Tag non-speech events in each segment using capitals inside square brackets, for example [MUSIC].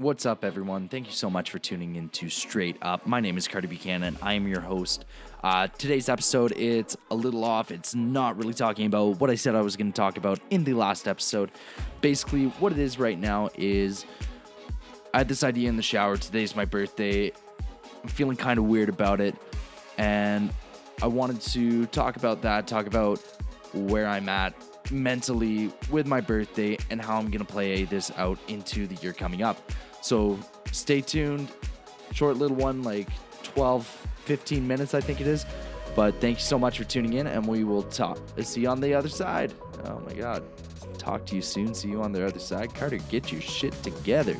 What's up, everyone? Thank you so much for tuning in to Straight Up. My name is Carter Buchanan. I am your host. Uh, today's episode, it's a little off. It's not really talking about what I said I was going to talk about in the last episode. Basically, what it is right now is I had this idea in the shower. Today's my birthday. I'm feeling kind of weird about it. And I wanted to talk about that, talk about where I'm at mentally with my birthday and how I'm going to play this out into the year coming up. So stay tuned. Short little one, like 12, 15 minutes, I think it is. But thank you so much for tuning in, and we will talk. See you on the other side. Oh my God. Talk to you soon. See you on the other side. Carter, get your shit together.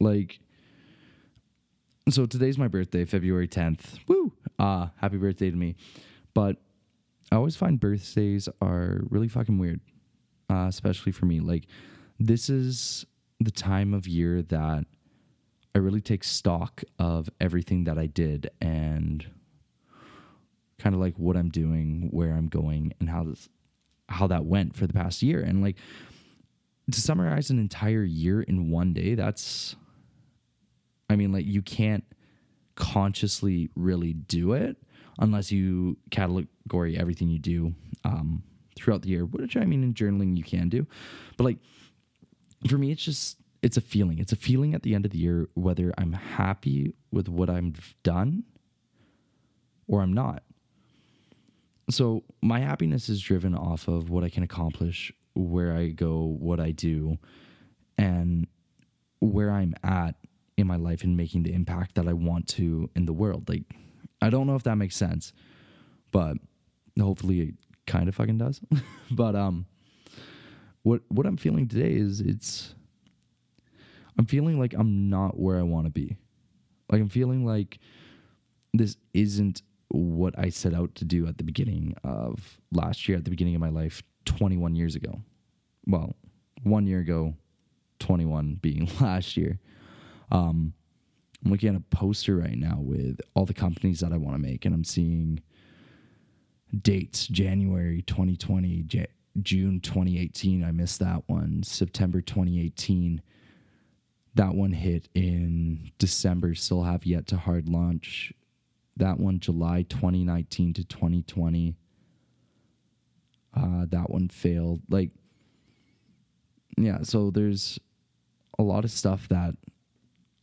Like, so today's my birthday, February 10th. Woo! Uh, happy birthday to me. But I always find birthdays are really fucking weird, uh, especially for me. Like, this is the time of year that I really take stock of everything that I did and kind of like what I'm doing, where I'm going, and how this, how that went for the past year. And like, to summarize an entire year in one day, that's I mean, like you can't consciously really do it unless you category everything you do um, throughout the year, which I mean in journaling you can do. But like for me, it's just it's a feeling. It's a feeling at the end of the year whether I'm happy with what I've done or I'm not. So my happiness is driven off of what I can accomplish, where I go, what I do, and where I'm at in my life and making the impact that I want to in the world. Like, I don't know if that makes sense, but hopefully it kind of fucking does. [LAUGHS] but um, what what I'm feeling today is it's I'm feeling like I'm not where I want to be. Like I'm feeling like this isn't what I set out to do at the beginning of last year, at the beginning of my life, 21 years ago. Well, one year ago, 21 being [LAUGHS] last year. Um, I'm looking at a poster right now with all the companies that I want to make, and I'm seeing dates January 2020, J- June 2018. I missed that one. September 2018. That one hit in December, still have yet to hard launch. That one, July 2019 to 2020. Uh, that one failed. Like, yeah, so there's a lot of stuff that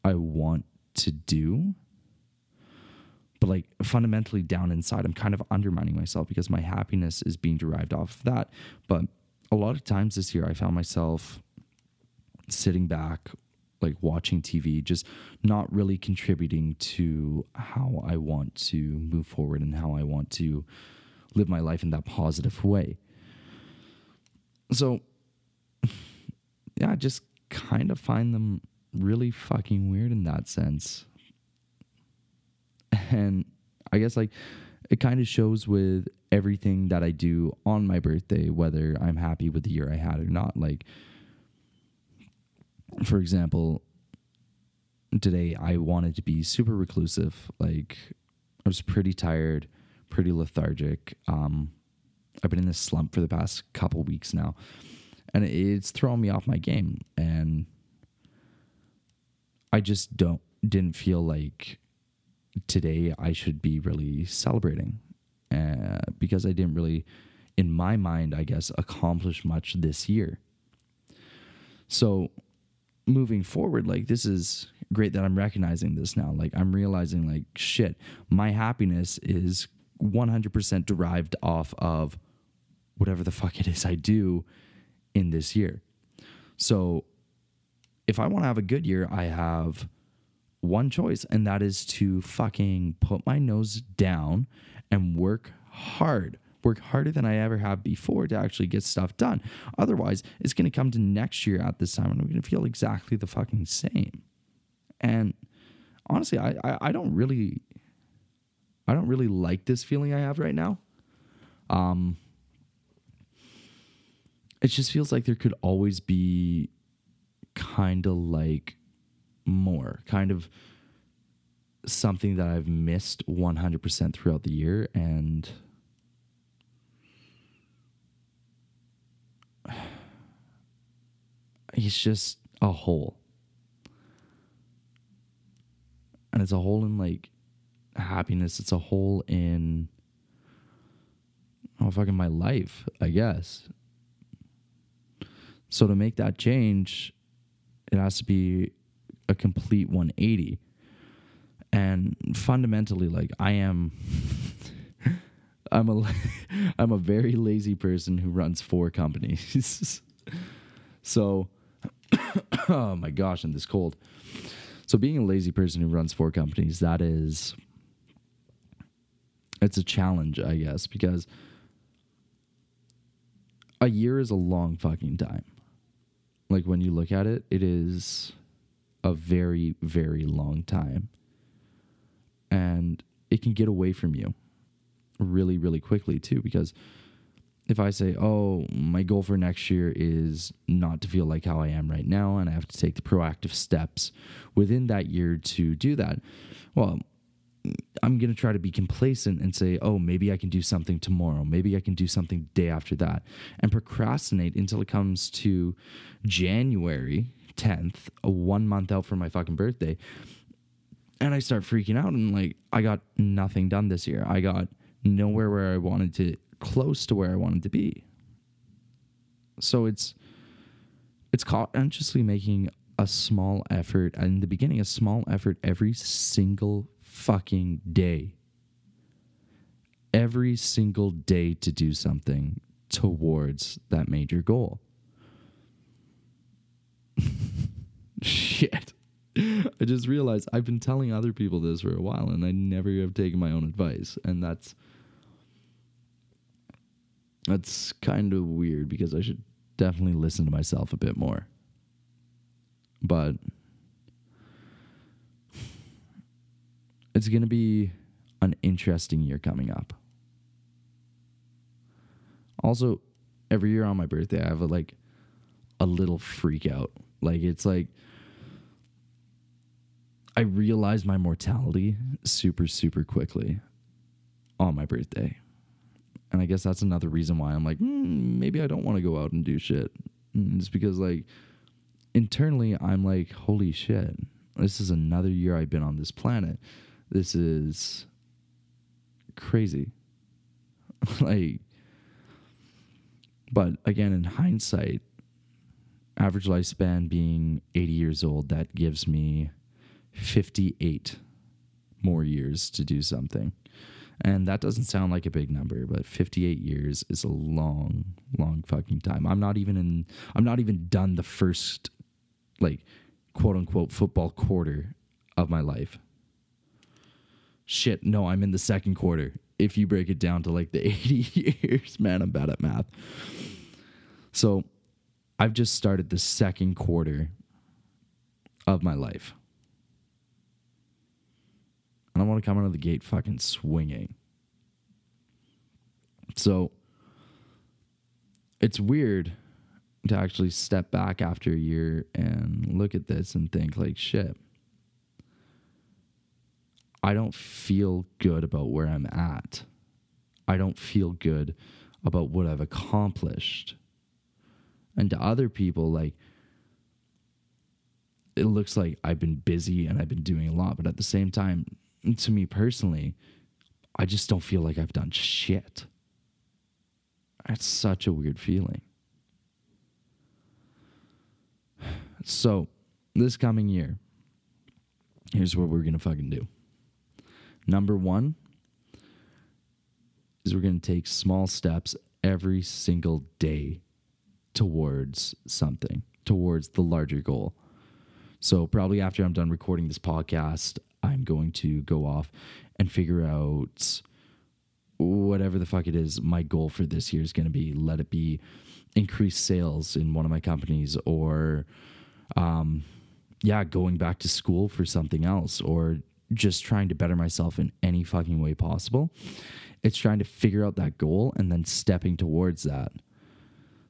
I want to do. But like fundamentally down inside, I'm kind of undermining myself because my happiness is being derived off of that. But a lot of times this year, I found myself sitting back, like watching TV, just not really contributing to how I want to move forward and how I want to live my life in that positive way. So, [SIGHS] yeah, I just kind of find them really fucking weird in that sense. And I guess like it kind of shows with everything that I do on my birthday, whether I'm happy with the year I had or not. Like, for example, today I wanted to be super reclusive. Like, I was pretty tired, pretty lethargic. Um, I've been in this slump for the past couple weeks now, and it's thrown me off my game. And I just don't didn't feel like today I should be really celebrating uh, because I didn't really, in my mind, I guess, accomplish much this year. So moving forward, like this is great that I'm recognizing this now. Like I'm realizing, like shit, my happiness is 100% derived off of whatever the fuck it is I do in this year. So if I want to have a good year, I have one choice, and that is to fucking put my nose down and work hard. Work harder than I ever have before to actually get stuff done. Otherwise, it's going to come to next year at this time, and I'm going to feel exactly the fucking same. And honestly, I, I, I don't really, I don't really like this feeling I have right now. Um, it just feels like there could always be kind of like more. Kind of something that I've missed 100% throughout the year. And [SIGHS] it's just a hole. And it's a hole in like happiness. It's a hole in oh fucking my life, I guess. So to make that change, it has to be a complete 180. And fundamentally, like I am [LAUGHS] I'm a [LAUGHS] I'm a very lazy person who runs four companies. [LAUGHS] so [COUGHS] oh my gosh, and this cold. So being a lazy person who runs four companies, that is it's a challenge, I guess, because a year is a long fucking time. Like when you look at it, it is a very, very long time. And it can get away from you really, really quickly too, because if I say, oh, my goal for next year is not to feel like how I am right now, and I have to take the proactive steps within that year to do that, well, I'm going to try to be complacent and say, oh, maybe I can do something tomorrow. Maybe I can do something day after that and procrastinate until it comes to January 10th, a one month out from my fucking birthday. And I start freaking out and like, I got nothing done this year. I got nowhere where I wanted to, close to where I wanted to be. So it's, it's consciously making a small effort and in the beginning, a small effort every single fucking day. Every single day to do something towards that major goal. [LAUGHS] Shit. I just realized I've been telling other people this for a while and I never have taken my own advice. And that's that's kind of weird because I should definitely listen to myself a bit more. But it's going to be an interesting year coming up. Also, every year on my birthday, I have a, like a little freak out. Like it's like I realize my mortality super super quickly on my birthday. And I guess that's another reason why I'm like, mm, maybe I don't want to go out and do shit. Mm, it's because like internally I'm like, holy shit, this is another year I've been on this planet. This is crazy. [LAUGHS] like, but again, in hindsight, average lifespan being 80 years old, that gives me 58 more years to do something. And that doesn't sound like a big number, but 58 years is a long, long fucking time. I'm not even in, I'm not even done the first, like, quote unquote football quarter of my life shit, no, I'm in the second quarter. If you break it down to like the [LAUGHS] 80 years, man, I'm bad at math. So I've just started the second quarter of my life. And I want to come out of the gate fucking swinging. So it's weird to actually step back after a year and look at this and think, like, shit, I don't feel good about where I'm at. I don't feel good about what I've accomplished. And to other people, like, it looks like I've been busy and I've been doing a lot. But at the same time, to me personally, I just don't feel like I've done shit. That's such a weird feeling. [SIGHS] So, this coming year, here's what we're going to fucking do. Number one is we're going to take small steps every single day towards something, towards the larger goal. So, probably after I'm done recording this podcast, I'm going to go off and figure out whatever the fuck it is my goal for this year is going to be. Let it be increased sales in one of my companies or, um, yeah, going back to school for something else or just trying to better myself in any fucking way possible. It's trying to figure out that goal and then stepping towards that.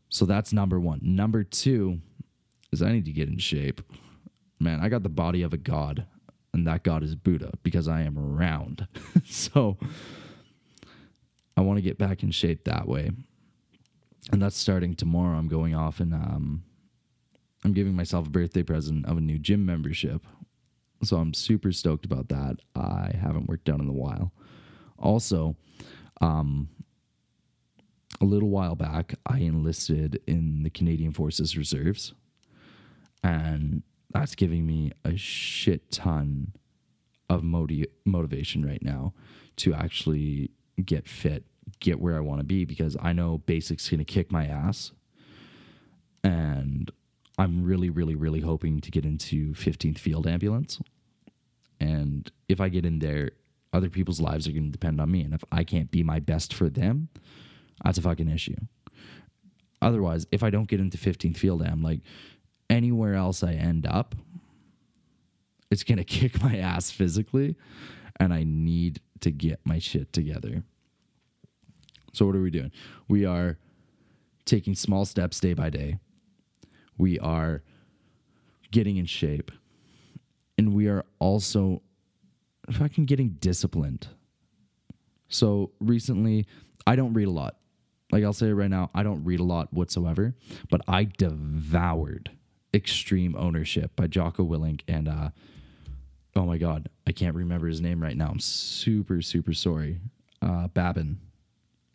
So that's number one. Number two is I need to get in shape. man, I got the body of a god, and that god is Buddha because I am round. [LAUGHS] so I want to get back in shape that way. And that's starting tomorrow. I'm going off and um, I'm giving myself a birthday present of a new gym membership. So I'm super stoked about that. I haven't worked out in a while. Also, um, a little while back, I enlisted in the Canadian Forces Reserves, and that's giving me a shit ton of moti- motivation right now to actually get fit, get where I want to be because I know basics going to kick my ass. And I'm really, really, really hoping to get into 15th Field Ambulance. And if I get in there, other people's lives are going to depend on me. And if I can't be my best for them, that's a fucking issue. Otherwise, if I don't get into 15th Field I'm like anywhere else I end up, it's going [LAUGHS] to kick my ass physically. And I need to get my shit together. So, what are we doing? We are taking small steps day by day. We are getting in shape. And we are also fucking getting disciplined. So, recently, I don't read a lot. Like, I'll say right now, I don't read a lot whatsoever, but I devoured Extreme Ownership by Jocko Willink and, uh, oh my God, I can't remember his name right now. I'm super, super sorry. Uh, Babin.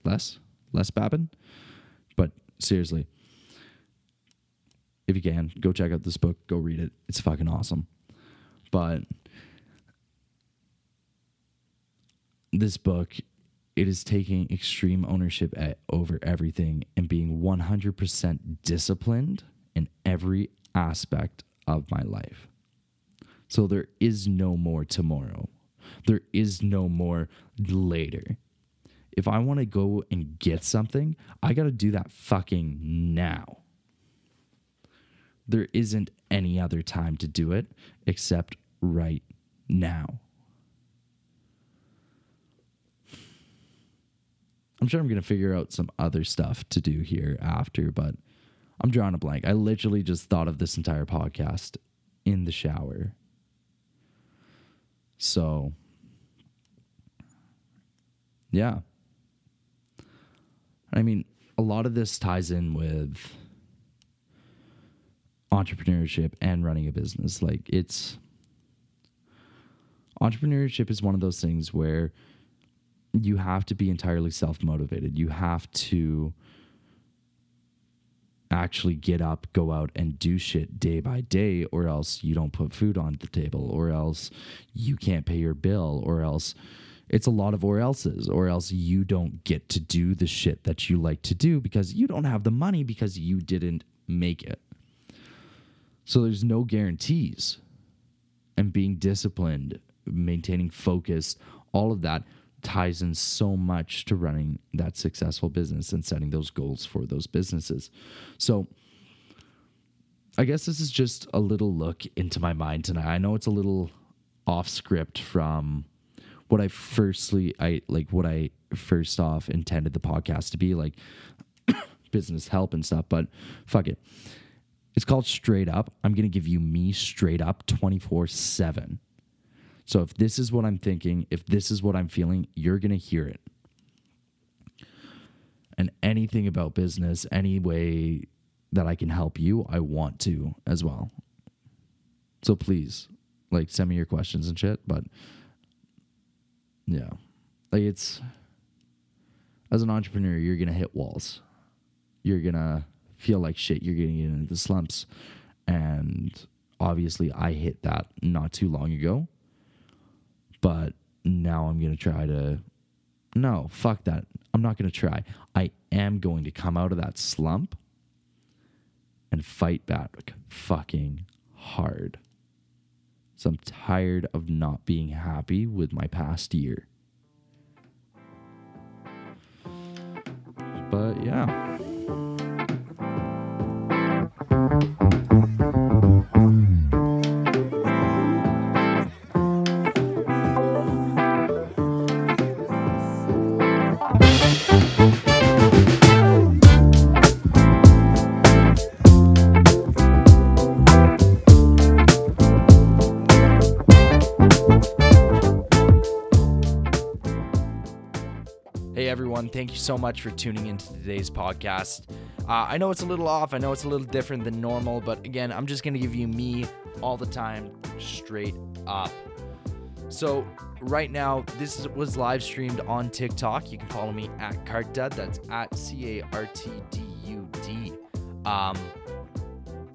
Les? Les Babin? But seriously, if you can, go check out this book, go read it. It's fucking awesome. But this book, it is taking extreme ownership at, over everything and being 100% disciplined in every aspect of my life. So there is no more tomorrow. There is no more later. If I want to go and get something, I got to do that fucking now. There isn't any other time to do it except right now. I'm sure I'm going to figure out some other stuff to do here after, but I'm drawing a blank. I literally just thought of this entire podcast in the shower. So, yeah. I mean, a lot of this ties in with entrepreneurship and running a business. Like, it's entrepreneurship is one of those things where you have to be entirely self motivated. You have to actually get up, go out and do shit day by day, or else you don't put food on the table, or else you can't pay your bill, or else it's a lot of or else's, or else you don't get to do the shit that you like to do because you don't have the money because you didn't make it. So there's no guarantees. And being disciplined, maintaining focus, all of that ties in so much to running that successful business and setting those goals for those businesses. So, I guess this is just a little look into my mind tonight. I know it's a little off script from what I firstly I like what I first off intended the podcast to be like [COUGHS] business help and stuff, but fuck it. It's called straight up. I'm going to give you me straight up 24/7. So if this is what I'm thinking, if this is what I'm feeling, you're going to hear it. And anything about business, any way that I can help you, I want to as well. So please, like, send me your questions and shit. But yeah, like, it's as an entrepreneur, you're going to hit walls. You're going to feel like shit. You're getting into the slumps. And obviously, I hit that not too long ago but now I'm going to try to. No, fuck that. I'm not going to try. I am going to come out of that slump and fight back fucking hard. So I'm tired of not being happy with my past year. But yeah. Everyone. Thank you so much for tuning into today's podcast. Uh, I know it's a little off. I know it's a little different than normal, but again, I'm just going to give you me all the time, straight up. So, right now, this was live streamed on TikTok. You can follow me at Cartdud. That's at C A R T D U D. Um,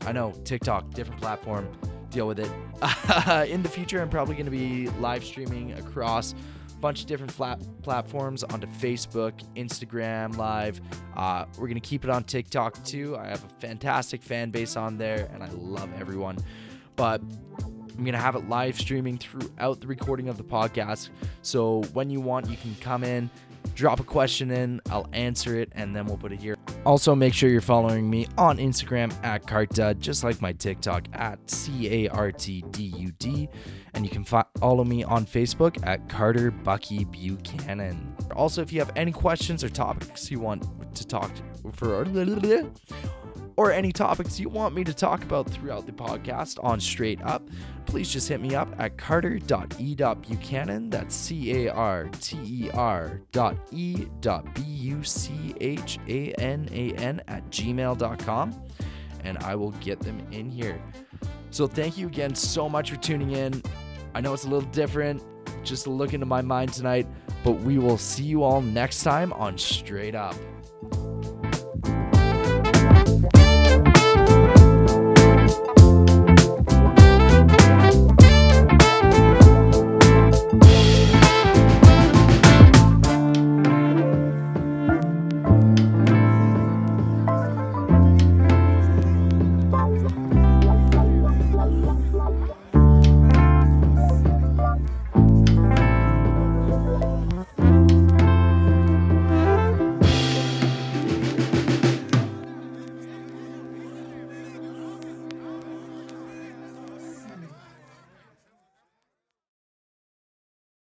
I know TikTok, different platform. Deal with it. [LAUGHS] In the future, I'm probably going to be live streaming across bunch of different flat platforms onto Facebook, Instagram Live. Uh, we're going to keep it on TikTok too. I have a fantastic fan base on there, and I love everyone. But I'm going to have it live streaming throughout the recording of the podcast. So when you want, you can come in, drop a question in, I'll answer it, and then we'll put it here. Also, make sure you're following me on Instagram at Cartdud, just like my TikTok at C A R T D U D. And you can fo- follow me on Facebook at Carter Bucky Buchanan. Also, if you have any questions or topics you want to talk for, or any topics you want me to talk about throughout the podcast on Straight Up, please just hit me up at carter.e.buchanan. That's C A R T E R dot E dot B U C H A N A N at gmail.com and I will get them in here. So thank you again so much for tuning in. I know it's a little different, just a look into my mind tonight, but we will see you all next time on Straight Up.